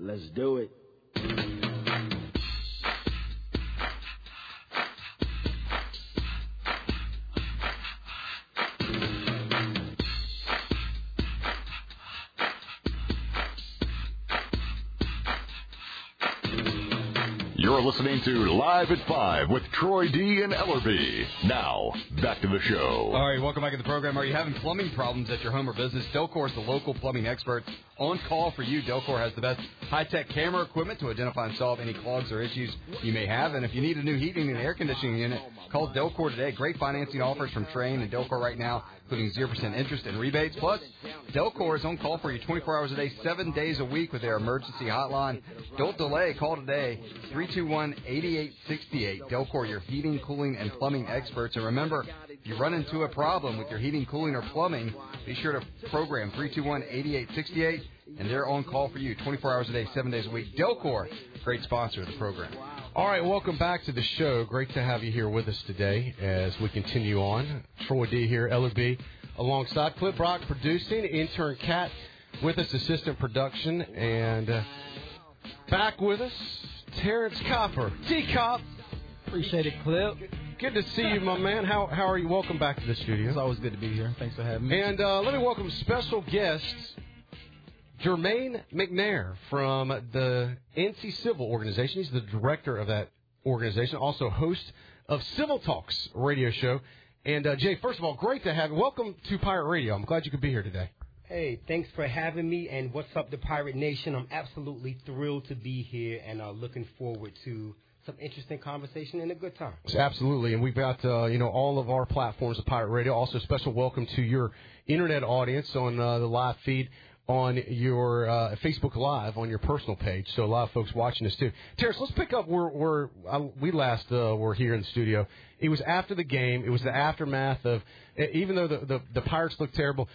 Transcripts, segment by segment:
Let's do it. Listening to Live at 5 with Troy D. and Ellerby. Now, back to the show. All right, welcome back to the program. Are you having plumbing problems at your home or business? Delcor is the local plumbing expert on call for you. Delcor has the best high-tech camera equipment to identify and solve any clogs or issues you may have. And if you need a new heating and air conditioning unit, call Delcor today. Great financing offers from Trane and Delcor right now, including 0% interest and rebates. Plus, Delcor is on call for you 24 hours a day, 7 days a week with their emergency hotline. Don't delay. Call today, 321-8868. Delcor, your heating, cooling, and plumbing experts. And remember, if you run into a problem with your heating, cooling, or plumbing, be sure to program 321-8868, and they're on call for you 24 hours a day, 7 days a week. Delcor, great sponsor of the program. All right, welcome back to the show. Great to have you here with us today as we continue on. Troy D here, Ellerby, alongside Clip Brock producing, intern Cat with us, assistant production, and uh, back with us, Terrence Copper. T Cop. Appreciate it, Clip. Good to see you, my man. How how are you? Welcome back to the studio. It's always good to be here. Thanks for having me. And uh, let me welcome special guest Jermaine McNair from the NC Civil Organization. He's the director of that organization, also host of Civil Talks radio show. And uh, Jay, first of all, great to have you. Welcome to Pirate Radio. I'm glad you could be here today. Hey, thanks for having me. And what's up, the Pirate Nation? I'm absolutely thrilled to be here and uh, looking forward to some interesting conversation and a good time. Absolutely, and we've got uh, you know all of our platforms of Pirate Radio. Also, special welcome to your internet audience on uh, the live feed on your uh, Facebook Live on your personal page. So a lot of folks watching this too. Terrence, let's pick up where, where uh, we last uh, were here in the studio. It was after the game. It was the aftermath of even though the the, the Pirates looked terrible.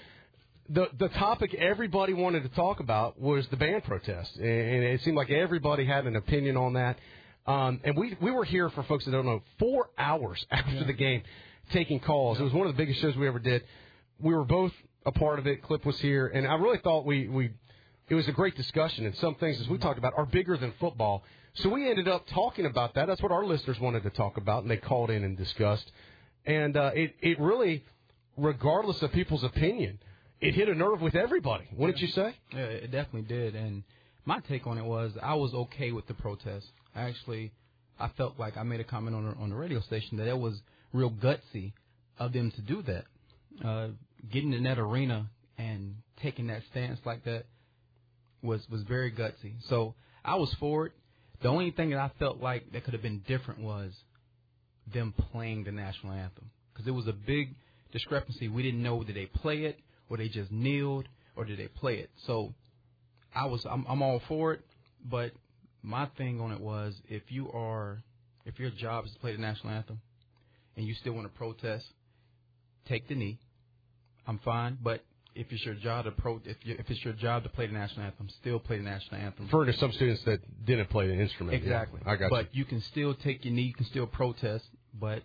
The the topic everybody wanted to talk about was the band protest, and it seemed like everybody had an opinion on that. Um, and we we were here for folks that don't know four hours after Yeah. the game, taking calls. It was one of the biggest shows we ever did. We were both a part of it. Clip was here, and I really thought we we it was a great discussion. And some things, as we talked about, are bigger than football. So we ended up talking about that. That's what our listeners wanted to talk about, and they called in and discussed. And uh, it it really, regardless of people's opinion, it hit a nerve with everybody. Wouldn't you say? Yeah, it definitely did. And my take on it was I was okay with the protest. Actually, I felt like I made a comment on on the radio station that it was real gutsy of them to do that. Uh, getting in that arena and taking that stance like that was was very gutsy. So I was for it. The only thing that I felt like that could have been different was them playing the national anthem because it was a big discrepancy. We didn't know did they play it or they just kneeled or did they play it. So I was I'm, I'm all for it, but my thing on it was if you are if your job is to play the national anthem and you still want to protest, take the knee. I'm fine, but if it's your job to pro if you, if it's your job to play the national anthem, still play the national anthem. Referring to some students that didn't play the instrument. Yeah, Exactly. I got but you. you can still take your knee, you can still protest, but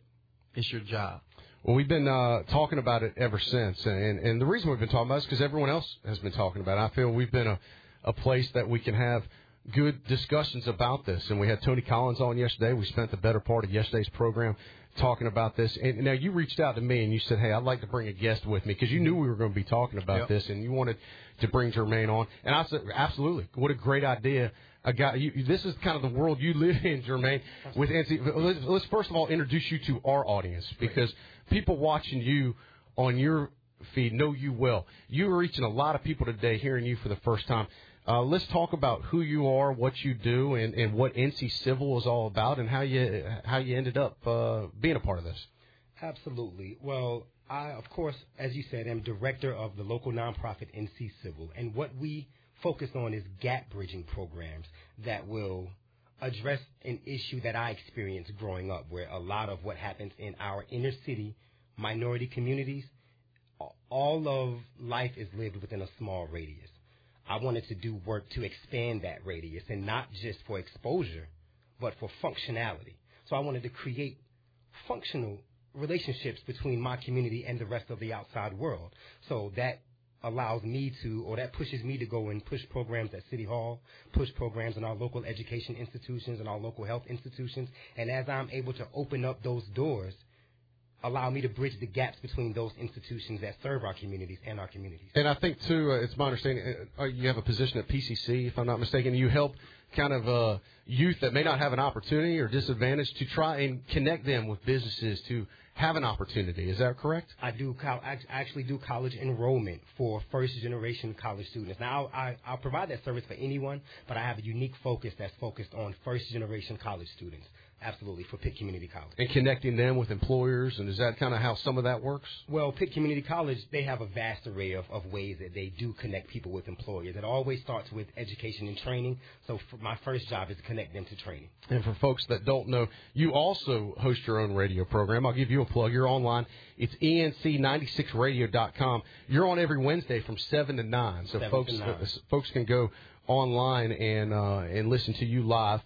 it's your job. Well, we've been uh, talking about it ever since, and and the reason we've been talking about it is because everyone else has been talking about it. I feel we've been a a place that we can have good discussions about this, and we had Tony Collins on yesterday. We spent the better part of yesterday's program talking about this. And now you reached out to me and you said, "Hey, I'd like to bring a guest with me because you knew we were going to be talking about Yep. this, and you wanted to bring Jermaine on." And I said, "Absolutely, what a great idea." A guy, you, this is kind of the world you live in, Jermaine. With NC, let's, let's first of all introduce you to our audience because people watching you on your feed know you well. You're reaching a lot of people today, hearing you for the first time. Uh, let's talk about who you are, what you do, and, and what NC Civil is all about, and how you how you ended up uh, being a part of this. Absolutely. Well, I, of course, as you said, am director of the local nonprofit NC Civil, and what we focus on is gap bridging programs that will address an issue that I experienced growing up, where a lot of what happens in our inner city minority communities, all of life is lived within a small radius. I wanted to do work to expand that radius, and not just for exposure, but for functionality. So I wanted to create functional relationships between my community and the rest of the outside world. So that allows me to, or that pushes me to go and push programs at City Hall, push programs in our local education institutions and our local health institutions. And as I'm able to open up those doors, allow me to bridge the gaps between those institutions that serve our communities and our communities. And I think too, uh, it's my understanding uh, you have a position at PCC, if I'm not mistaken. You help kind of uh, youth that may not have an opportunity or disadvantage to try and connect them with businesses to have an opportunity. Is that correct? I do. I actually do college enrollment for first generation college students. Now, I, I'll provide that service for anyone, but I have a unique focus that's focused on first generation college students. Absolutely, for Pitt Community College. And connecting them with employers, and is that kind of how some of that works? Well, Pitt Community College, they have a vast array of, of ways that they do connect people with employers. It always starts with education and training. So my first job is to connect them to training. And for folks that don't know, you also host your own radio program. I'll give you a plug. You're online. It's enc96radio.com. You're on every Wednesday from 7 to 9. So folks, to 9. Uh, folks can go online and, uh, and listen to you live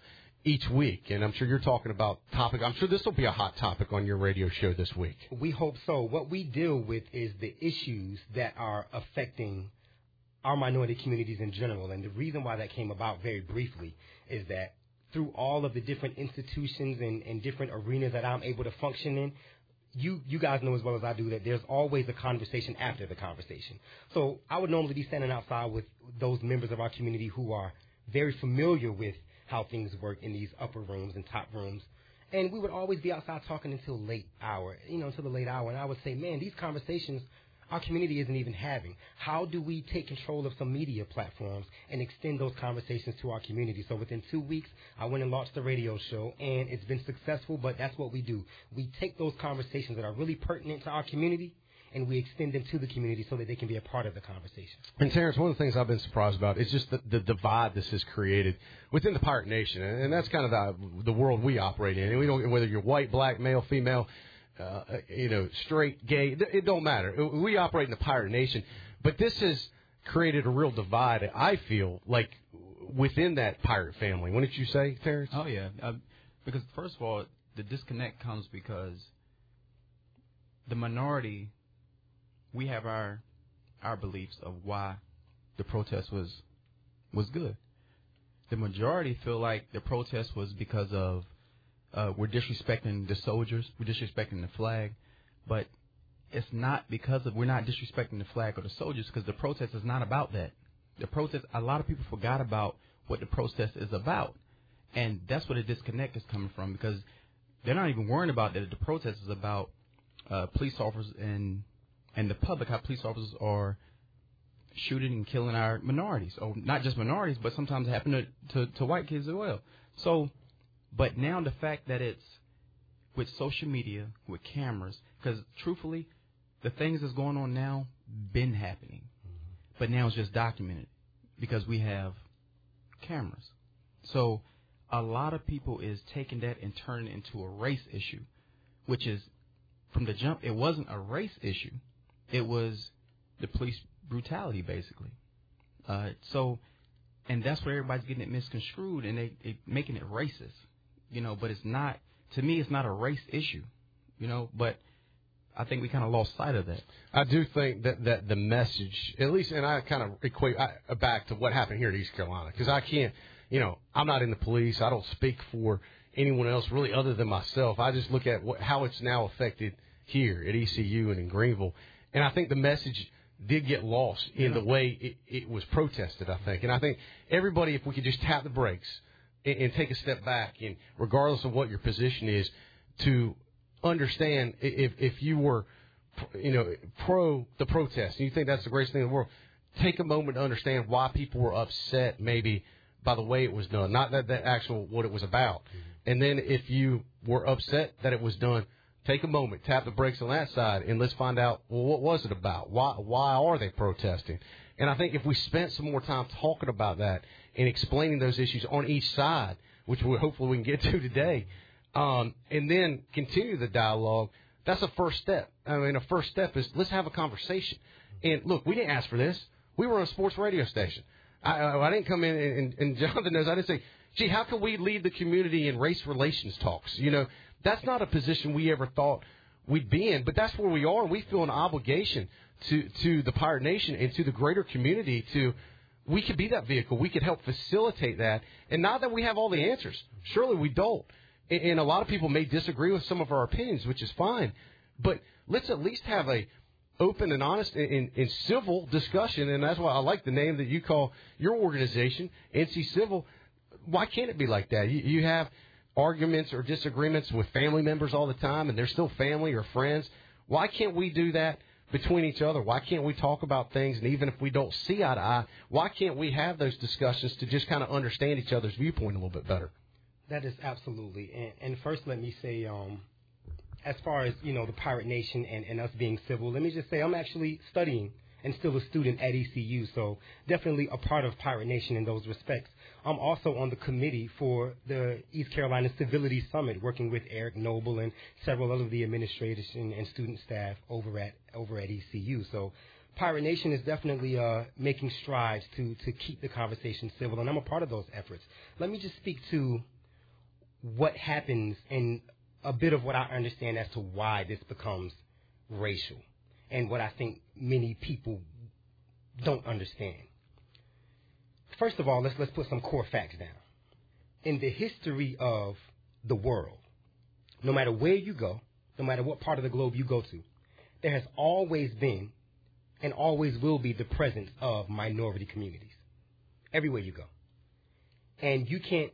each week, and I'm sure you're talking about topic. I'm sure this will be a hot topic on your radio show this week. We hope so. What we deal with is the issues that are affecting our minority communities in general, and the reason why that came about very briefly is that through all of the different institutions and, and different arenas that I'm able to function in, you you guys know as well as I do that there's always a conversation after the conversation. So I would normally be standing outside with those members of our community who are very familiar with how things work in these upper rooms and top rooms. And we would always be outside talking until late hour, you know, until the late hour. And I would say, man, these conversations our community isn't even having. How do we take control of some media platforms and extend those conversations to our community? So within two weeks, I went and launched the radio show, and it's been successful. But that's what we do. We take those conversations that are really pertinent to our community and we extend them to the community so that they can be a part of the conversation. And Terrence, one of the things I've been surprised about is just the, the divide this has created within the pirate nation, and that's kind of the, the world we operate in. And we don't whether you're white, black, male, female, uh, you know, straight, gay, it don't matter. We operate in the pirate nation, but this has created a real divide. I feel like within that pirate family. Wouldn't you say, Terrence? Oh yeah, uh, because first of all, the disconnect comes because the minority we have our our beliefs of why the protest was was good. The majority feel like the protest was because of uh, we're disrespecting the soldiers, we're disrespecting the flag, but it's not because of we're not disrespecting the flag or the soldiers because the protest is not about that. The protest, a lot of people forgot about what the protest is about, and that's where the disconnect is coming from because they're not even worrying about that. The protest is about uh, police officers and and the public, how police officers are shooting and killing our minorities, or not just minorities, but sometimes it happen to, to, to white kids as well. So, but now the fact that it's with social media, with cameras, because truthfully, the things that's going on now been happening, mm-hmm. but now it's just documented because we have cameras. So a lot of people is taking that and turning it into a race issue, which is from the jump, it wasn't a race issue it was the police brutality, basically. Uh, so, and that's where everybody's getting it misconstrued and they, they making it racist, you know. But it's not. To me, it's not a race issue, you know. But I think we kind of lost sight of that. I do think that that the message, at least, and I kind of equate I, back to what happened here in East Carolina, because I can't, you know, I'm not in the police. I don't speak for anyone else really other than myself. I just look at what, how it's now affected here at ECU and in Greenville, and I think the message did get lost in yeah. the way it, it, was protested, I think. And I think everybody, if we could just tap the brakes and, and take a step back, and regardless of what your position is, to understand if, if you were, you know, pro the protest, and you think that's the greatest thing in the world, take a moment to understand why people were upset maybe by the way it was done, not that, that actual what it was about. Mm-hmm. And then if you were upset that it was done, take a moment, tap the brakes on that side, and let's find out well, what was it about? Why why are they protesting? And I think if we spent some more time talking about that and explaining those issues on each side, which we hopefully we can get to today, um, and then continue the dialogue, that's a first step. I mean, a first step is let's have a conversation. And look, we didn't ask for this. We were on a sports radio station. I, I, I didn't come in and, and Jonathan knows I didn't say, gee, how can we lead the community in race relations talks? You know, that's not a position we ever thought we'd be in, but that's where we are. We feel an obligation to to the Pirate Nation and to the greater community to we could be that vehicle. We could help facilitate that. And not that we have all the answers. Surely we don't. And, and a lot of people may disagree with some of our opinions, which is fine. But let's at least have a open and honest and, and, civil discussion. And that's why I like the name that you call your organization, NC Civil. Why can't it be like that? You, you have arguments or disagreements with family members all the time, and they're still family or friends. Why can't we do that? between each other? Why can't we talk about things? And even if we don't see eye to eye, why can't we have those discussions to just kind of understand each other's viewpoint a little bit better? That is absolutely. And, and first, let me say, um, as far as you know, the Pirate Nation and, and us being civil, let me just say I'm actually studying and still a student at ECU, so definitely a part of Pirate Nation in those respects. I'm also on the committee for the East Carolina Civility Summit, working with Eric Noble and several of the administration and student staff over at over at ECU. So Pirate Nation is definitely uh, making strides to to keep the conversation civil, and I'm a part of those efforts. Let me just speak to what happens and a bit of what I understand as to why this becomes racial, and what I think many people don't understand. First of all, let's let's put some core facts down. In the history of the world, no matter where you go, no matter what part of the globe you go to, there has always been and always will be the presence of minority communities everywhere you go. And you can't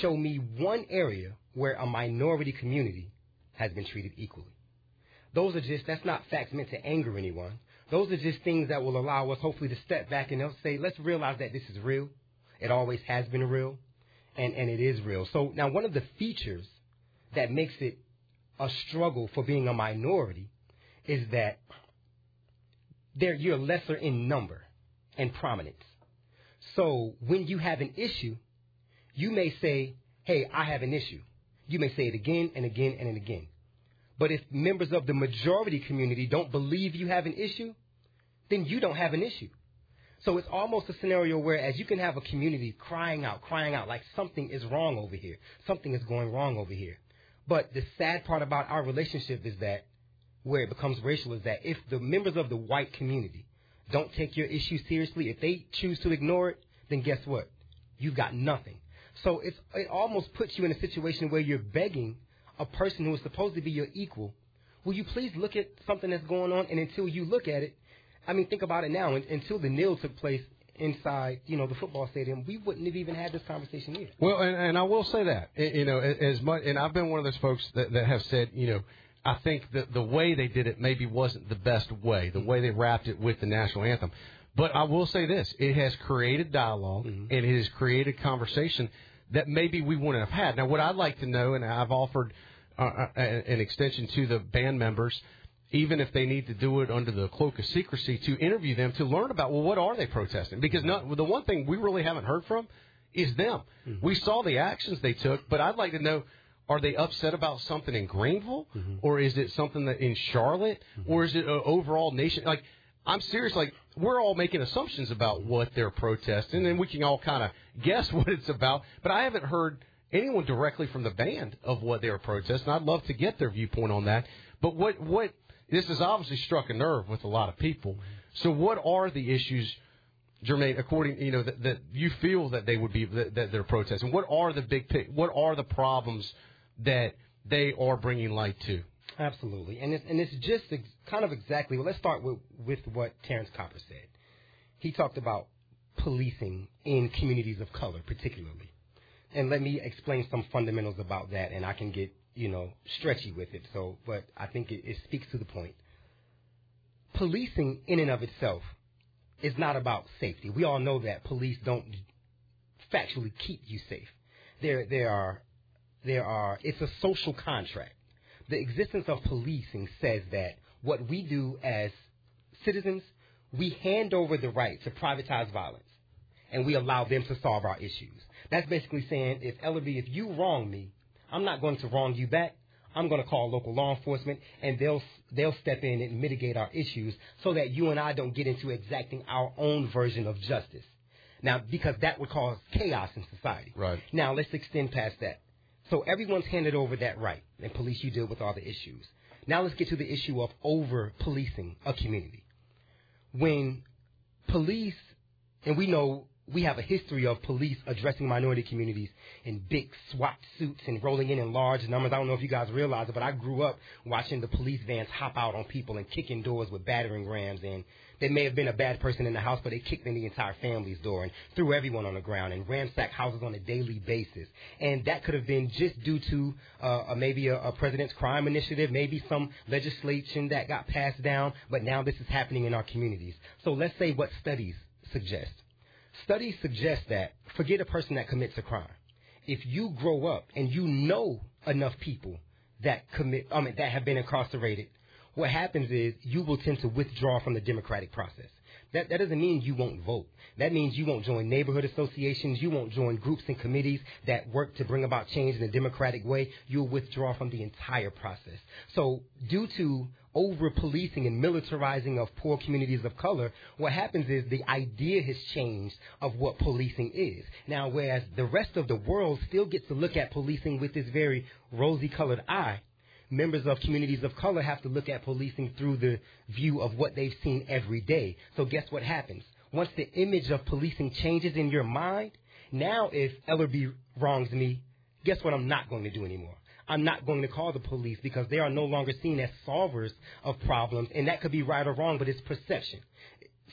show me one area where a minority community has been treated equally. Those are just, that's not facts meant to anger anyone. Those are just things that will allow us hopefully to step back and say, let's realize that this is real. It always has been real, and, and it is real. So now one of the features that makes it a struggle for being a minority is that there you're lesser in number and prominence. So when you have an issue, you may say, hey, I have an issue. You may say it again and again and again. But if members of the majority community don't believe you have an issue, then you don't have an issue. So it's almost a scenario where as you can have a community crying out, crying out like something is wrong over here. Something is going wrong over here. But the sad part about our relationship is that where it becomes racial is that if the members of the white community don't take your issue seriously, if they choose to ignore it, then guess what? You've got nothing. So it's, it almost puts you in a situation where you're begging a person who is supposed to be your equal, will you please look at something that's going on? And until you look at it, I mean, think about it now. Until the nil took place inside, you know, the football stadium, we wouldn't have even had this conversation either. Well, and, and I will say that, you know, as much, and I've been one of those folks that, that have said, you know, I think that the way they did it maybe wasn't the best way, the way they wrapped it with the national anthem. But I will say this: it has created dialog mm-hmm. and it has created conversation that maybe we wouldn't have had. Now, what I'd like to know, and I've offered uh, uh an extension to the band members, even if they need to do it under the cloak of secrecy, to interview them to learn about well, what are they protesting? Because not, the one thing we really haven't heard from is them. Mm-hmm. We saw the actions they took, but I'd like to know. Are they upset about something in Greenville, mm-hmm. or is it something that in Charlotte, mm-hmm. or is it an overall nation? Like, I'm serious. Like, we're all making assumptions about what they're protesting, and we can all kind of guess what it's about. But I haven't heard anyone directly from the band of what they're protesting. I'd love to get their viewpoint on that. But what what this has obviously struck a nerve with a lot of people. So what are the issues, Jermaine, according you know that, that you feel that they would be that, that they're protesting? What are the big what are the problems that they are bringing light to? Absolutely, and it's, and it's just ex- kind of exactly. Well, let's start with with what Terrence Copper said. He talked about policing in communities of color, particularly, and let me explain some fundamentals about that, and I can get you know stretchy with it. So, but I think it, it speaks to the point. Policing in and of itself is not about safety. We all know that police don't factually keep you safe. There, there are, there are. It's a social contract the existence of policing says that what we do as citizens, we hand over the right to privatize violence and we allow them to solve our issues. That's basically saying if Ellerby, if you wrong me, I'm not going to wrong you back. I'm going to call local law enforcement and they'll they'll step in and mitigate our issues so that you and I don't get into exacting our own version of justice. Now, because that would cause chaos in society. Right. Now, let's extend past that. So everyone's handed over that right, and police you deal with all the issues. Now let's get to the issue of over policing a community. when police, and we know we have a history of police addressing minority communities in big SWAT suits and rolling in in large numbers. I don't know if you guys realize it, but I grew up watching the police vans hop out on people and kicking doors with battering rams. And there may have been a bad person in the house, but they kicked in the entire family's door and threw everyone on the ground and ransacked houses on a daily basis. And that could have been just due to uh, maybe a, a president's crime initiative, maybe some legislation that got passed down, but now this is happening in our communities. So let's say what studies suggest. Studies suggest that forget a person that commits a crime. If you grow up and you know enough people that commit, I mean, that have been incarcerated, what happens is you will tend to withdraw from the democratic process. That, that doesn't mean you won't vote. That means you won't join neighborhood associations. You won't join groups and committees that work to bring about change in a democratic way. You'll withdraw from the entire process. So due to over policing and militarizing of poor communities of color, what happens is the idea has changed of what policing is. Now, whereas the rest of the world still gets to look at policing with this very rosy colored eye, members of communities of color have to look at policing through the view of what they've seen every day. So guess what happens? Once the image of policing changes in your mind, now if Ellerbe wrongs me, guess what I'm not going to do anymore? I'm not going to call the police because they are no longer seen as solvers of problems, and that could be right or wrong, but it's perception.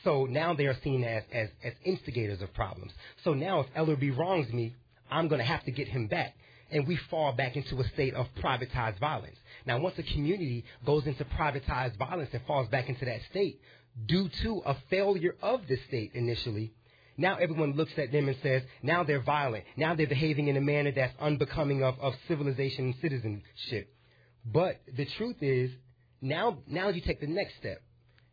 So now they are seen as, as, as instigators of problems. So now if Ellerbe wrongs me, I'm going to have to get him back. And we fall back into a state of privatized violence. Now, once a community goes into privatized violence and falls back into that state, due to a failure of the state initially, now everyone looks at them and says, now they're violent. Now they're behaving in a manner that's unbecoming of, of civilization and citizenship. But the truth is, now, now you take the next step.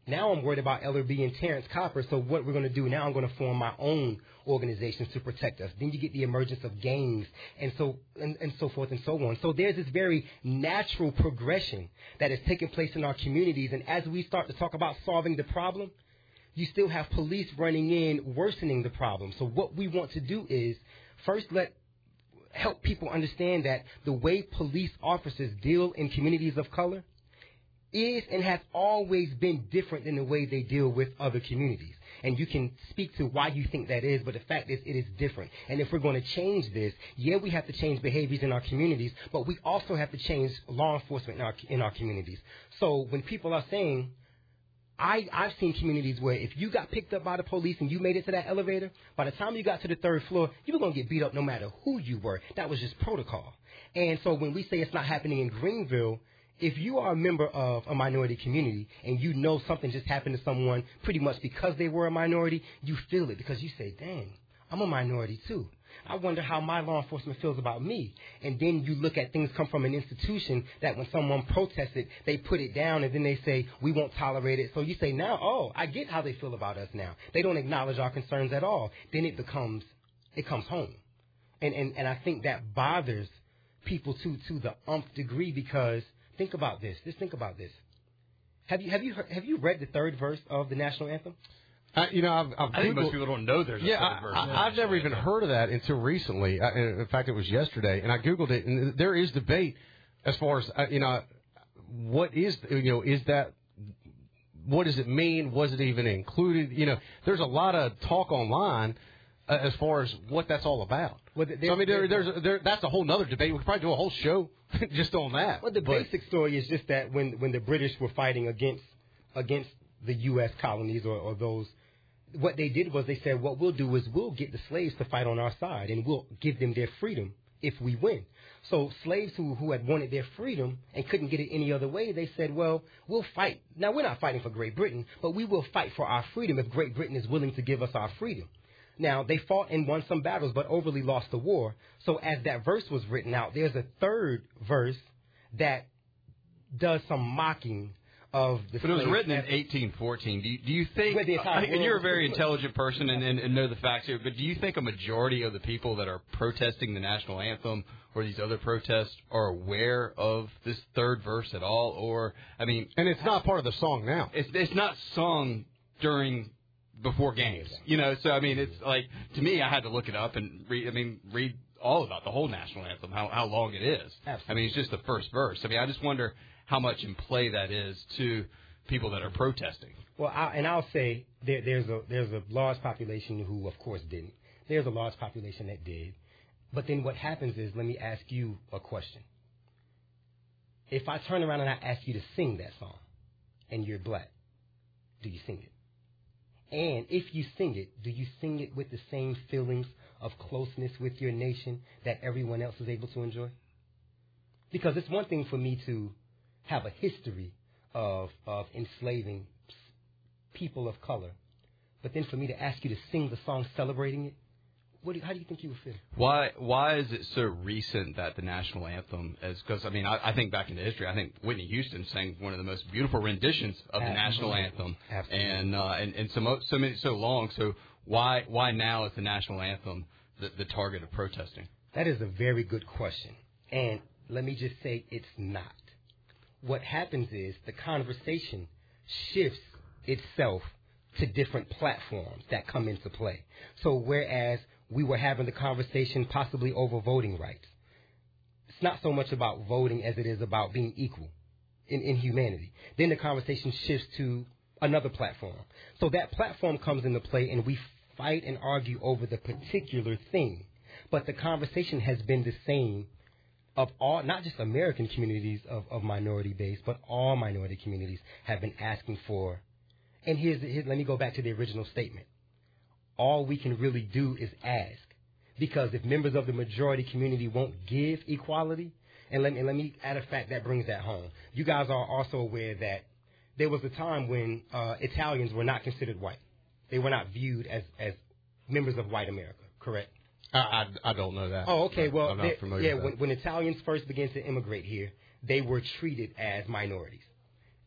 Now I'm worried about Ellerbe and Terrence Copper. So what we're going to do now, I'm going to form my own organizations to protect us. Then you get the emergence of gangs and so and, and so forth and so on. So there's this very natural progression that is taking place in our communities. And as we start to talk about solving the problem, you still have police running in, worsening the problem. So what we want to do is first let help people understand that the way police officers deal in communities of color is and has always been different than the way they deal with other communities. And you can speak to why you think that is, but the fact is it is different. And if we're going to change this, yeah, we have to change behaviors in our communities, but we also have to change law enforcement in our, in our communities. So when people are saying, I, I've seen communities where if you got picked up by the police and you made it to that elevator, by the time you got to the third floor, you were going to get beat up no matter who you were. That was just protocol. And so when we say it's not happening in Greenville, if you are a member of a minority community and you know something just happened to someone pretty much because they were a minority, you feel it because you say, dang, I'm a minority too. I wonder how my law enforcement feels about me. And then you look at things come from an institution that when someone protested, they put it down and then they say, we won't tolerate it. So you say, now, oh, I get how they feel about us now. They don't acknowledge our concerns at all. Then it becomes, it comes home. And, and, and I think that bothers people to, to the umph degree because think about this. Just think about this. Have you, have you, heard, have you read the third verse of the national anthem? Uh, you know, I've, I've I think Googled- most people don't know there's a yeah, third verse. I, I, I've never even heard of that until recently. I, in fact, it was yesterday, and I googled it, and there is debate as far as uh, you know, what is you know, is that what does it mean? Was it even included? You know, there's a lot of talk online uh, as far as what that's all about. Well, there- so I mean, there, there- there's there, that's a whole nother debate. We could probably do a whole show just on that. Well, the But- basic story is just that when, when the British were fighting against against the U.S. colonies or, or those, what they did was they said, what we'll do is we'll get the slaves to fight on our side and we'll give them their freedom if we win. So slaves who, who had wanted their freedom and couldn't get it any other way, they said, well, we'll fight. Now, we're not fighting for Great Britain, but we will fight for our freedom if Great Britain is willing to give us our freedom. Now, they fought and won some battles, but overly lost the war. So as that verse was written out, there's a third verse that does some mocking of the But it was written in 1814. Do you, do you think, With the and you're a very intelligent person and, and, and know the facts here, but do you think a majority of the people that are protesting the national anthem or these other protests are aware of this third verse at all? Or, I mean, and it's not part of the song now. it's, it's not sung during before games, you know. So I mean, it's like to me, I had to look it up and read. I mean, read all about the whole national anthem, how how long it is. Absolutely. I mean, it's just the first verse. I mean, I just wonder how much in play that is to people that are protesting. Well, I, and I'll say there, there's a there's a large population who, of course, didn't. There's a large population that did. But then what happens is, let me ask you a question. If I turn around and I ask you to sing that song, and you're black, do you sing it? And if you sing it, do you sing it with the same feelings of closeness with your nation that everyone else is able to enjoy? Because it's one thing for me to have a history of, of enslaving people of color, but then for me to ask you to sing the song celebrating it, what do you, how do you think you would feel? Why why is it so recent that the national anthem is? Because I mean, I, I think back into history. I think Whitney Houston sang one of the most beautiful renditions of the national anthem, Absolutely. and uh, and and so so many so long. So why why now is the national anthem the, the target of protesting? That is a very good question. And let me just say it's not. What happens is the conversation shifts itself to different platforms that come into play. So whereas we were having the conversation possibly over voting rights, it's not so much about voting as it is about being equal in, in humanity. Then the conversation shifts to another platform. So that platform comes into play and we fight and argue over the particular thing. But the conversation has been the same of all, not just American communities of, of minority base, but all minority communities have been asking for. And here's, here, let me go back to the original statement. All we can really do is ask. Because if members of the majority community won't give equality, and let me, let me add a fact that brings that home. You guys are also aware that there was a time when uh, Italians were not considered white. They were not viewed as, as members of white America, correct? I, I, I don't know that. Oh, okay. Well, they- yeah. When, when Italians first began to immigrate here, they were treated as minorities,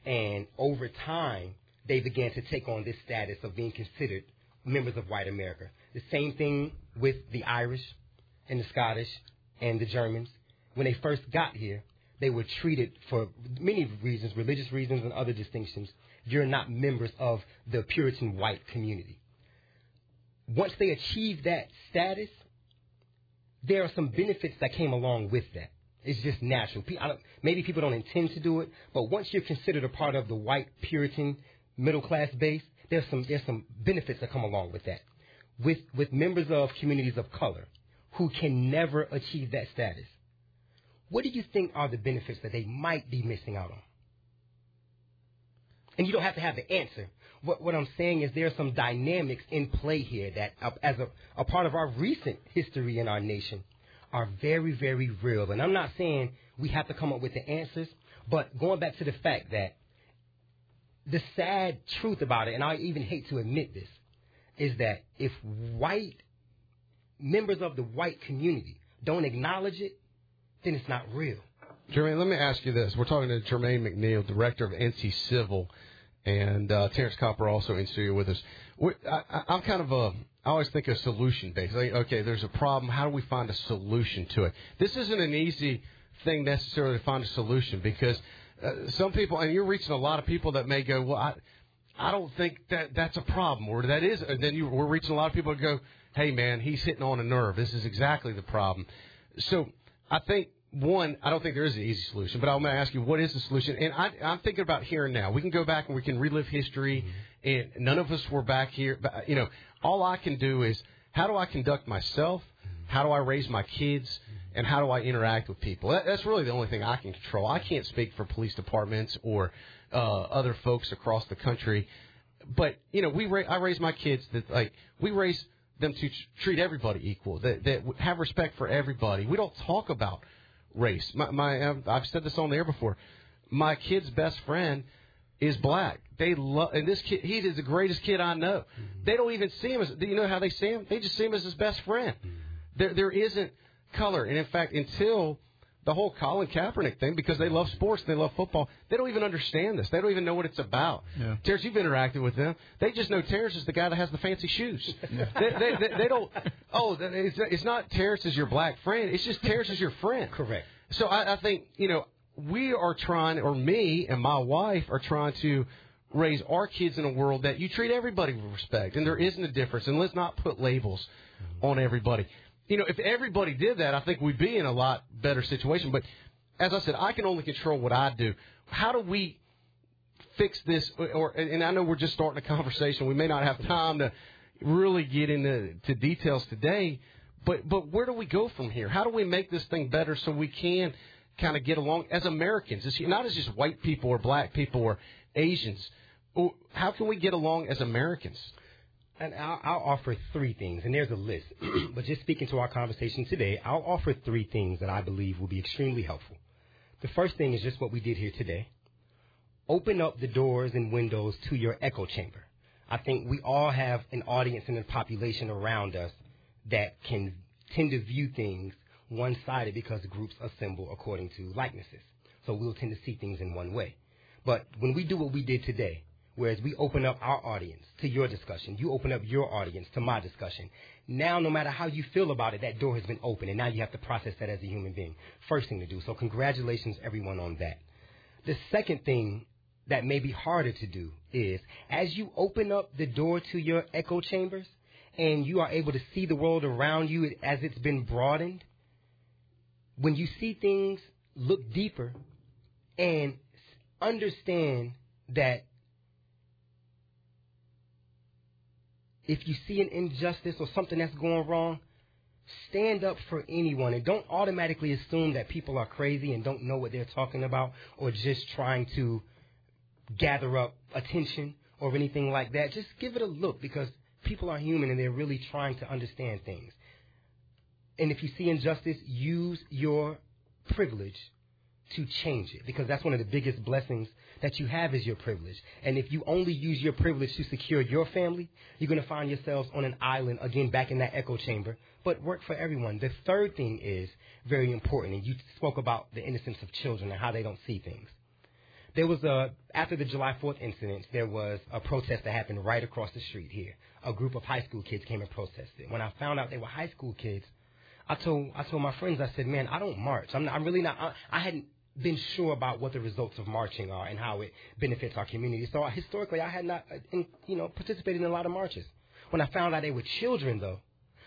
and over time, they began to take on this status of being considered members of white America. The same thing with the Irish, and the Scottish, and the Germans. When they first got here, they were treated for many reasons, religious reasons, and other distinctions. You're not members of the Puritan white community. Once they achieved that status, there are some benefits that came along with that. It's just natural. Maybe people don't intend to do it, but once you're considered a part of the white Puritan middle class base, there's some there's some benefits that come along with that. With with members of communities of color who can never achieve that status, what do you think are the benefits that they might be missing out on? And you don't have to have the answer. What, what I'm saying is there are some dynamics in play here that, uh, as a, a part of our recent history in our nation, are very, very real. And I'm not saying we have to come up with the answers, but going back to the fact that the sad truth about it, and I even hate to admit this, is that if white members of the white community don't acknowledge it, then it's not real. Jermaine, let me ask you this. We're talking to Jermaine McNeil, director of NC Civil, and uh, Terrence Copper also in studio with us. we I, I'm kind of a, I always think of solution based. Like, okay, there's a problem. How do we find a solution to it? This isn't an easy thing necessarily to find a solution because uh, some people, and you're reaching a lot of people that may go, well, I, I don't think that that's a problem, or that is. And then you, we're reaching a lot of people that go, hey man, he's hitting on a nerve. This is exactly the problem. So I think one, I don't think there is an easy solution, but I'm going to ask you, what is the solution? And I, I'm thinking about here and now. We can go back and we can relive history, mm-hmm. and none of us were back here. But, you know, all I can do is how do I conduct myself? Mm-hmm. How do I raise my kids? Mm-hmm. And how do I interact with people? That, that's really the only thing I can control. I can't speak for police departments or uh, other folks across the country. But you know, we ra- I raise my kids that like we raise them to tr- treat everybody equal. That that have respect for everybody. We don't talk about race. My, my I've- said this on the air before. My kid's best friend is black. They love, and this kid, he is the greatest kid I know. Mm-hmm. They don't even see him as, do you know how they see him? They just see him as his best friend. Mm-hmm. There, there isn't color, and in fact, until the whole Colin Kaepernick thing, because they love sports, they love football, they don't even understand this. They don't even know what it's about. Yeah. Terrence, you've interacted with them. They just know Terrence is the guy that has the fancy shoes. they, they, they, they don't. Oh, it's, it's not Terrence is your black friend. It's just Terrence is your friend. Correct. So I, I think you know we are trying, or me and my wife are trying to raise our kids in a world that you treat everybody with respect, and there isn't a difference, and let's not put labels on everybody. You know, if everybody did that, I think we'd be in a lot better situation. But as I said, I can only control what I do. How do we fix this? Or and I know we're just starting a conversation. We may not have time to really get into to details today. But but where do we go from here? How do we make this thing better so we can kind of get along as Americans? It's not as just white people or black people or Asians. How can we get along as Americans? And I'll, I'll offer three things, and there's a list. but just speaking to our conversation today, I'll offer three things that I believe will be extremely helpful. The first thing is just what we did here today. Open up the doors and windows to your echo chamber. I think we all have an audience and a population around us that can tend to view things one sided because groups assemble according to likenesses. So we'll tend to see things in one way. But when we do what we did today, whereas we open up our audience to your discussion, you open up your audience to my discussion. Now, no matter how you feel about it, that door has been opened, and now you have to process that as a human being. First thing to do. So, congratulations, everyone, on that. The second thing that may be harder to do is as you open up the door to your echo chambers and you are able to see the world around you as it's been broadened, when you see things, look deeper and understand that if you see an injustice or something that's going wrong, stand up for anyone and don't automatically assume that people are crazy and don't know what they're talking about or just trying to gather up attention or anything like that. Just give it a look because people are human and they're really trying to understand things. And if you see injustice, use your privilege to change it because that's one of the biggest blessings that you have is your privilege. And if you only use your privilege to secure your family, you're going to find yourselves on an island again back in that echo chamber. But work for everyone. The third thing is very important, and you spoke about the innocence of children and how they don't see things. There was a after the July 4th incident, there was a protest that happened right across the street here. A group of high school kids came and protested. When I found out they were high school kids, I told I told my friends, I said, man, I don't march. I'm, not, I'm really not. I, I hadn't been sure about what the results of marching are and how it benefits our community. So historically, I had not, uh, you know, participated in a lot of marches. When I found out they were children, though,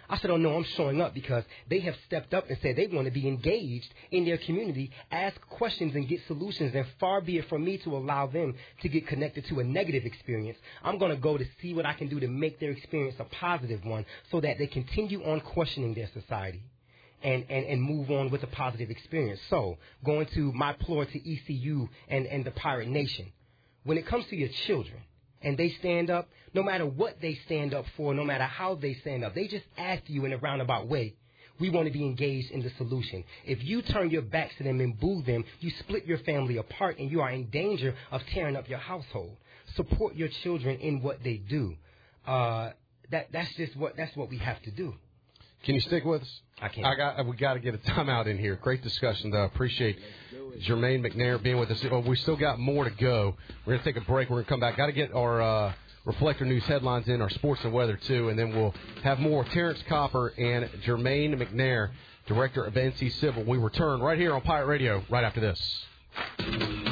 I said, oh no, I'm showing up because they have stepped up and said they want to be engaged in their community, ask questions and get solutions. And far be it from me to allow them to get connected to a negative experience. I'm going to go to see what I can do to make their experience a positive one so that they continue on questioning their society. And, and, and move on with a positive experience. So, going to my ploy to ECU and, and the Pirate Nation. When it comes to your children, and they stand up, no matter what they stand up for, no matter how they stand up, they just ask you in a roundabout way, we want to be engaged in the solution. If you turn your backs to them and boo them, you split your family apart and you are in danger of tearing up your household. Support your children in what they do. Uh, that, that's just what, that's what we have to do. Can you stick with us? I can. I got. We got to get a timeout in here. Great discussion, though. I appreciate Jermaine McNair being with us. Well, we still got more to go. We're gonna take a break. We're gonna come back. Got to get our uh, Reflector News headlines in, our sports and weather too, and then we'll have more Terrence Copper and Jermaine McNair, director of NC Civil. We return right here on Pirate Radio right after this.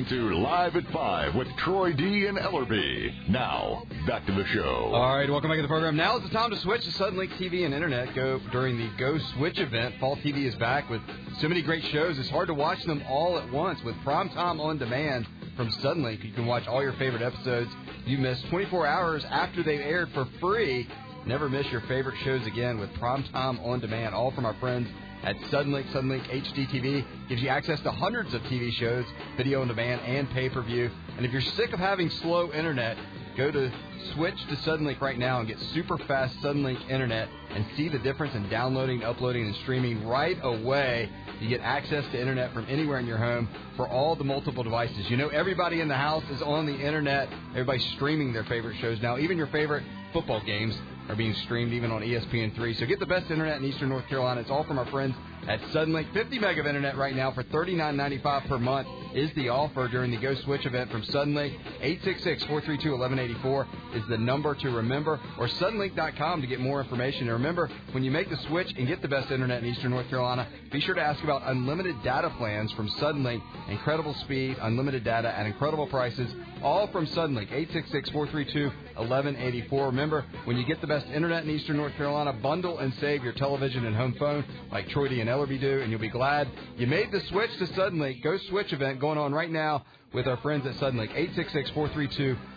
Listening to Live at 5 with Troy D. and Ellerby. Now, back to the show. All right, welcome back to the program. Now is the time to switch to Suddenlink TV and Internet. Go during the Go Switch event. Fall TV is back with so many great shows. It's hard to watch them all at once with Primetime on Demand from Suddenlink. You can watch all your favorite episodes you missed 24 hours after they've aired for free. Never miss your favorite shows again with Primetime on Demand, all from our friends at Suddenlink. Suddenlink HD TV gives you access to hundreds of TV shows, video on demand, and pay per view. And if you're sick of having slow internet, go to switch to Suddenlink right now and get super fast Suddenlink internet and see the difference in downloading, uploading, and streaming right away. You get access to internet from anywhere in your home for all the multiple devices. You know, everybody in the house is on the internet. Everybody's streaming their favorite shows now, even your favorite football games are being streamed even on ESPN3. So get the best internet in Eastern North Carolina. It's all from our friends at Suddenlink. 50 meg of internet right now for $39.95 per month is the offer during the Go Switch event from Suddenlink. 866-432-1184 is the number to remember, or suddenlink.com to get more information. And remember, when you make the switch and get the best internet in Eastern North Carolina, be sure to ask about unlimited data plans from Suddenlink. Incredible speed, unlimited data at incredible prices, all from Suddenlink. 866-432-1184. Remember, when you get the best internet in Eastern North Carolina, bundle and save your television and home phone like Troy D and Ellerby do, and you'll be glad you made the switch to Suddenlink. Go Switch event going on right now with our friends at Suddenlink.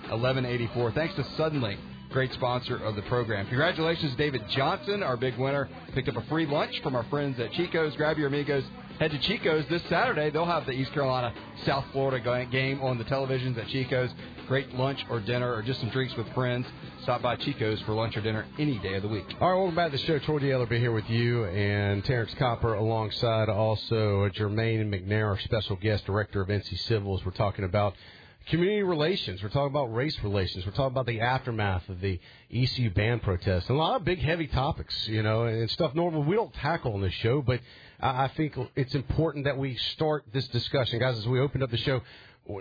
866-432-1184. Thanks to Suddenlink great sponsor of the program. Congratulations, David Johnson, our big winner. Picked up a free lunch from our friends at Chico's. Grab your amigos. Head to Chico's this Saturday. They'll have the East Carolina South Florida game on the televisions at Chico's. Great lunch or dinner or just some drinks with friends. Stop by Chico's for lunch or dinner any day of the week. All right, welcome back to the show. Troy D. be here with you and Terrence Copper alongside also Jermaine McNair, our special guest director of NC Civils. We're talking about community relations. We're talking about race relations. We're talking about the aftermath of the ECU ban protest. And a lot of big, heavy topics, you know, and stuff normally we don't tackle on this show, but I think it's important that we start this discussion. Guys, as we opened up the show,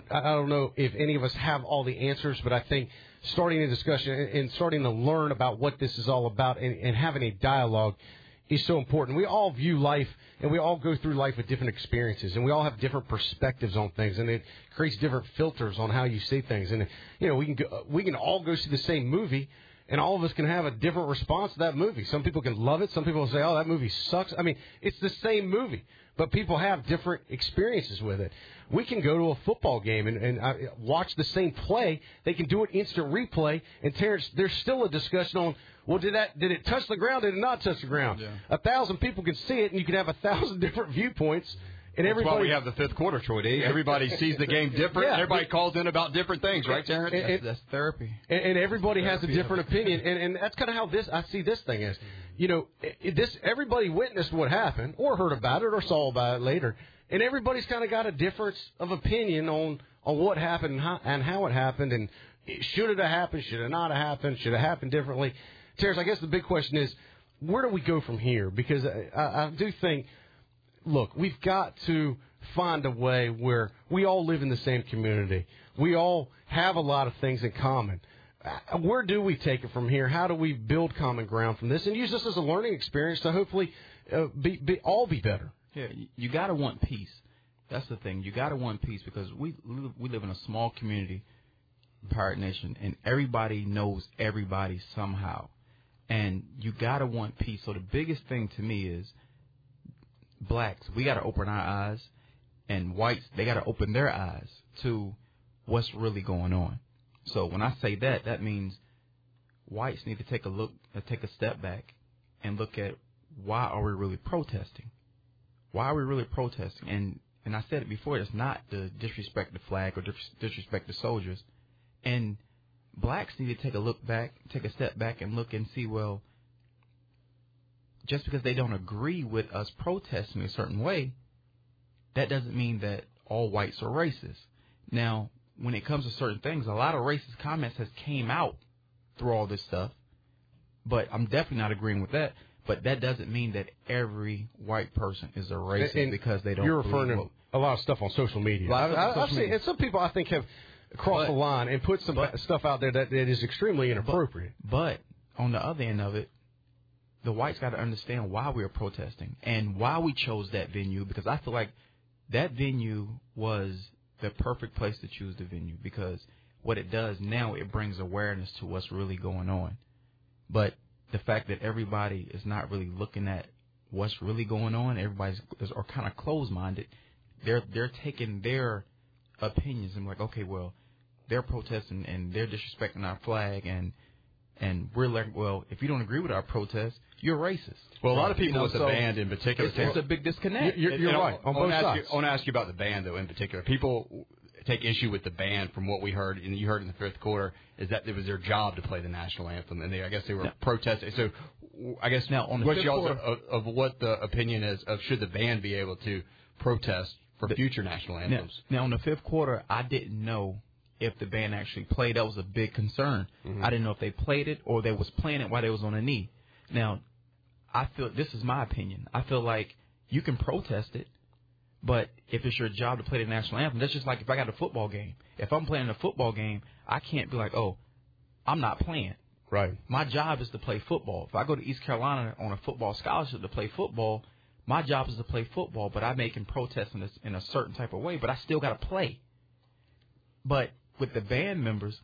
I don't know if any of us have all the answers, but I think starting a discussion and starting to learn about what this is all about and, and having a dialogue is so important. We all view life and we all go through life with different experiences and we all have different perspectives on things and it creates different filters on how you see things. And you know, we can go, we can all go see the same movie and all of us can have a different response to that movie. Some people can love it, some people say, "Oh, that movie sucks." I mean, it's the same movie, but people have different experiences with it. We can go to a football game and, and uh, watch the same play. They can do it instant replay, and Terrence, there's still a discussion on well, did that did it touch the ground? Did it not touch the ground? Yeah. A thousand people can see it, and you can have a thousand different viewpoints. And That's why we have the fifth quarter, Troy D. Everybody sees the game different. Yeah. Everybody calls in about different things, right, Terrence? And- and- That's therapy. and, and everybody has a different opinion, and, and that's kind of how this I see this thing is. You know, this everybody witnessed what happened, or heard about it, or saw about it later, and everybody's kind of got a difference of opinion on on what happened and how, and how it happened, and should it have happened, should it not have happened, should it have happened differently. Terrence, I guess the big question is, where do we go from here? Because I, I, I do think look, we've got to find a way where we all live in the same community. We all have a lot of things in common. Uh, Where do we take it from here? How do we build common ground from this and use this as a learning experience to hopefully uh, be, be all be better? Yeah, you- got to want peace. That's the thing. You got to want peace because we we live in a small community, Pirate Nation, and everybody knows everybody somehow. And you got to want peace. So the biggest thing to me is blacks. We got to open our eyes, and whites they got to open their eyes to what's really going on. So when I say that, that means whites need to take a look, uh, take a step back, and look at why are we really protesting? Why are we really protesting? And and I said it before, it's not to disrespect the flag or disrespect the soldiers. And blacks need to take a look back, take a step back, and look and see well. Just because they don't agree with us protesting a certain way, that doesn't mean that all whites are racist. Now, when it comes to certain things, a lot of racist comments has came out through all this stuff, but I'm definitely not agreeing with that. But that doesn't mean that every white person is a racist And- because they don't. You're referring to a lot of stuff on social media. I, stuff on I, I've social seen, and some people I think have crossed But- the line and put some but- stuff out there that, that is extremely inappropriate. But on the other end of it, the whites got to understand why we are protesting and why we chose that venue because I feel like that venue was the perfect place to choose the venue because what it does now it brings awareness to what's really going on. But the fact that everybody is not really looking at what's really going on, everybody's is, are kind of closed minded. They're they're taking their opinions and like, okay, well, they're protesting and they're disrespecting our flag and and we're like, well, if you don't agree with our protest, you're racist. Well, a lot of You people know, with the so band in particular. It's, it's a big disconnect. You're- you're And I- right, on I both sides. You, I want to ask you about the band, though, in particular. People take issue with the band from what we heard, and you heard in the fifth quarter, is that it was their job to play the national anthem, and they, I guess they were Now- protesting. So, I guess Now, on the what's fifth y'all's quarter- of, of what the opinion is of should the band be able to protest for The- future national Now, anthems? now, in the fifth quarter, I didn't know if the band actually played. That was a big concern. Mm-hmm. I didn't know if they played it or they was playing it while they was on a knee. Now, I feel this is my opinion. I feel like you can protest it, but if it's your job to play the national anthem, that's just like if I got a football game. If I'm playing a football game, I can't be like, oh, I'm not playing. Right. My job is to play football. If I go to East Carolina on a football scholarship to play football, my job is to play football, but I may can protest in a, in a certain type of way, but I still got to play. But with the band members,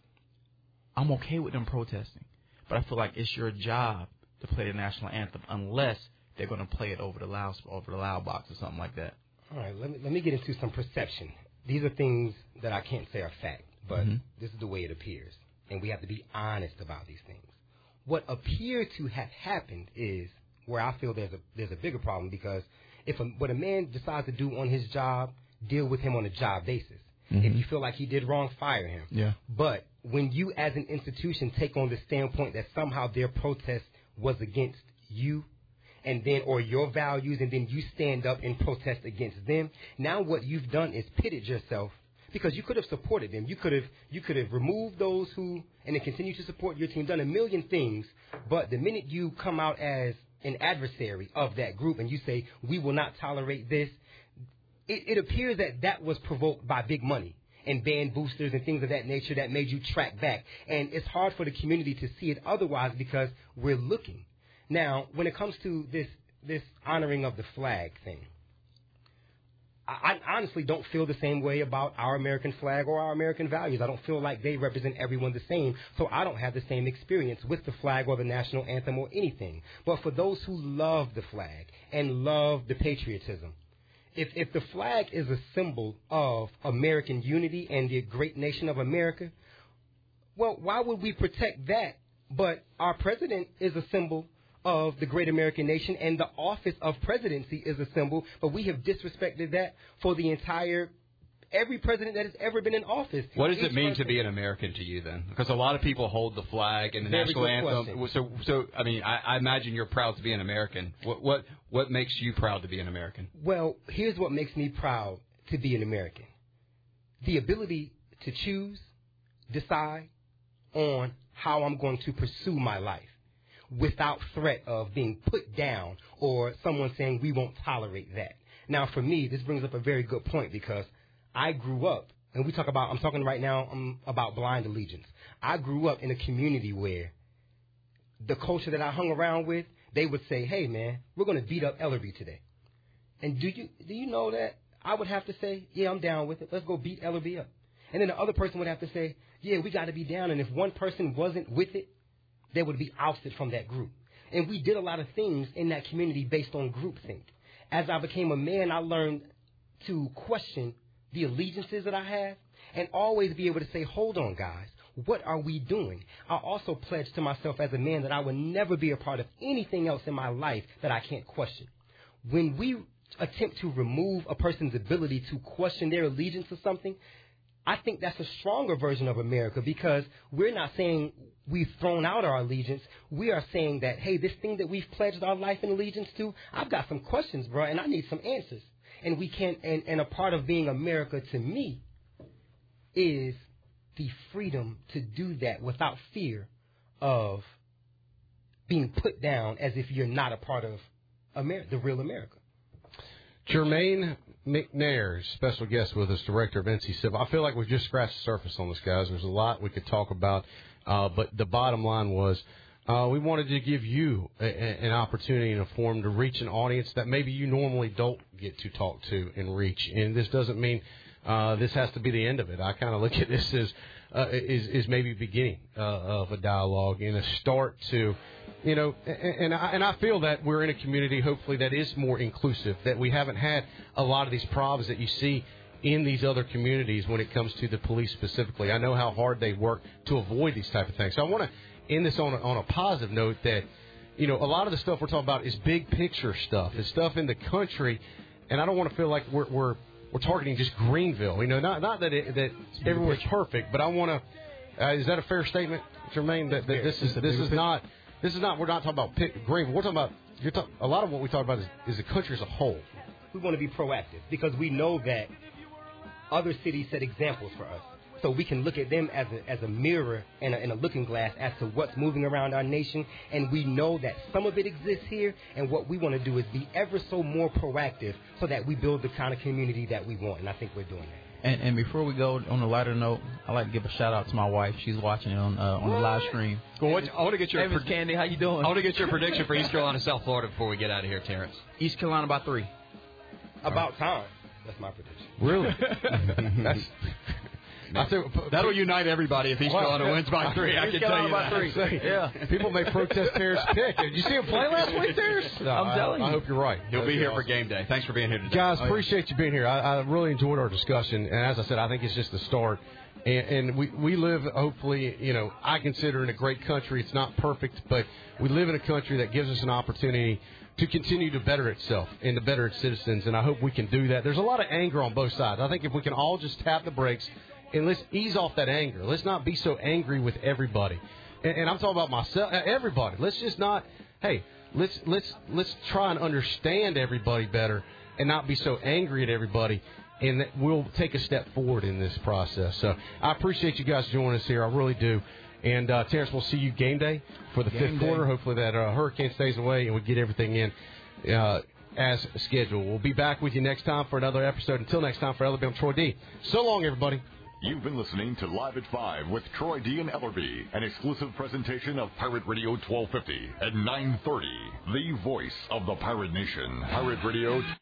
I'm okay with them protesting. But I feel like it's your job to play the national anthem unless they're going to play it over the loud over the loud box or something like that. All right, let me let me get into some perception. These are things that I can't say are fact, but Mm-hmm. this is the way it appears, and we have to be honest about these things. What appear to have happened is where I feel there's a there's a bigger problem because if a, what a man decides to do on his job, deal with him on a job basis. Mm-hmm. If you feel like he did wrong, fire him. Yeah. But when you, as an institution, take on the standpoint that somehow their protest was against you, and then or your values, and then you stand up and protest against them, now what you've done is pitted yourself because you could have supported them. You could have you could have removed those who and then continue to support your team, done a million things. But the minute you come out as an adversary of that group and you say we will not tolerate this, it, it appears that that was provoked by big money and band boosters and things of that nature that made you track back. And it's hard for the community to see it otherwise because we're looking. Now, when it comes to this this honoring of the flag thing, I, I honestly don't feel the same way about our American flag or our American values. I don't feel like they represent everyone the same, so I don't have the same experience with the flag or the national anthem or anything. But for those who love the flag and love the patriotism, if if the flag is a symbol of American unity and the great nation of America, well, why would we protect that? But our president is a symbol of the great American nation, and the office of presidency is a symbol. But we have disrespected that for the entire every president that has ever been in office. What does Each it mean to be an American to you then? Because a lot of people hold the flag and the Very national anthem. question. So, so I mean, I, I imagine you're proud to be an American. What, what, what makes you proud to be an American? Well, here's what makes me proud to be an American the ability to choose, decide on how I'm going to pursue my life without threat of being put down or someone saying we won't tolerate that. Now, for me, this brings up a very good point because I grew up, and we talk about, I'm talking right now I'm about blind allegiance. I grew up in a community where the culture that I hung around with, they would say, hey, man, we're going to beat up Ellerby today. And do you do you know that I would have to say, yeah, I'm down with it. Let's go beat Ellerby up. And then the other person would have to say, yeah, we got to be down. And if one person wasn't with it, they would be ousted from that group. And we did a lot of things in that community based on groupthink. As I became a man, I learned to question the allegiances that I have and always be able to say, hold on, guys. What are we doing? I also pledge to myself as a man that I will never be a part of anything else in my life that I can't question. When we attempt to remove a person's ability to question their allegiance to something, I think that's a stronger version of America because we're not saying we've thrown out our allegiance. We are saying that, hey, this thing that we've pledged our life and allegiance to, I've got some questions, bro, and I need some answers. And we can't, and, and a part of being America to me is the freedom to do that without fear of being put down as if you're not a part of Amer- the real America. Jermaine McNair, special guest with us, director of NC Civil. I feel like we've just scratched the surface on this, guys. There's a lot we could talk about, uh, but the bottom line was uh, we wanted to give you a, a, an opportunity and a forum to reach an audience that maybe you normally don't get to talk to and reach. And this doesn't mean uh, this has to be the end of it. I kind of look at this as uh, is is maybe beginning uh, of a dialogue and a start to, you know, and, and I and I feel that we're in a community hopefully that is more inclusive. That we haven't had a lot of these problems that you see in these other communities when it comes to the police specifically. I know how hard they work to avoid these type of things. So I want to end this on a, on a positive note that, you know, a lot of the stuff we're talking about is big picture stuff. It's stuff in the country, and I don't want to feel like we're we're we're targeting just Greenville. You know, not not that it, that everyone's perfect, but I want to. Uh, is that a fair statement, Jermaine? That, that this is this is not this is not. We're not talking about pick, Greenville. We're talking about. You're talk, a lot of what we talk about is, is the country as a whole. we want to be proactive because we know that other cities set examples for us. So we can look at them as a, as a mirror and a, and a looking glass as to what's moving around our nation. And we know that some of it exists here, and what we want to do is be ever so more proactive so that we build the kind of community that we want. And I think we're doing that. And, and before we go on a lighter note, I'd like to give a shout out to my wife. She's watching it on uh, on the live stream. Well, what, I want to get your Hey, pred- Candy, how you doing? I want to get your prediction for East Carolina, South Florida before we get out of here, Terrence. East Carolina by three. About time. That's my prediction. Really? That's. I say, That'll unite everybody if East Well, Carolina wins by three. I can tell you that. Say, Yeah. People may protest Terrence pick. Did you see him play last week, Terrence? No, I'm I- telling I, you. hope you're right. He'll be That'd here for game day. Thanks for being here today. Guys, appreciate you being here. I, I really enjoyed our discussion, and as I said, I think it's just the start. And, and we we live, hopefully, you know, I consider in a great country. It's not perfect, but we live in a country that gives us an opportunity to continue to better itself and to better its citizens. And I hope we can do that. There's a lot of anger on both sides. I think if we can all just tap the brakes and let's ease off that anger. Let's not be so angry with everybody. And, and I'm talking about myself, everybody. Let's just not. Hey, let's let's let's try and understand everybody better and not be so angry at everybody. And that we'll take a step forward in this process. So I appreciate you guys joining us here. I really do. And uh, Terrence, we'll see you game day for the Game fifth day. quarter. Hopefully that uh, hurricane stays away and we get everything in uh, as scheduled. We'll be back with you next time for another episode. Until next time, for Alabama Troy D. So long, everybody. You've been listening to Live at 5 with Troy D. and Ellerby, an exclusive presentation of Pirate Radio 1250 at 930, the voice of the Pirate Nation. Pirate Radio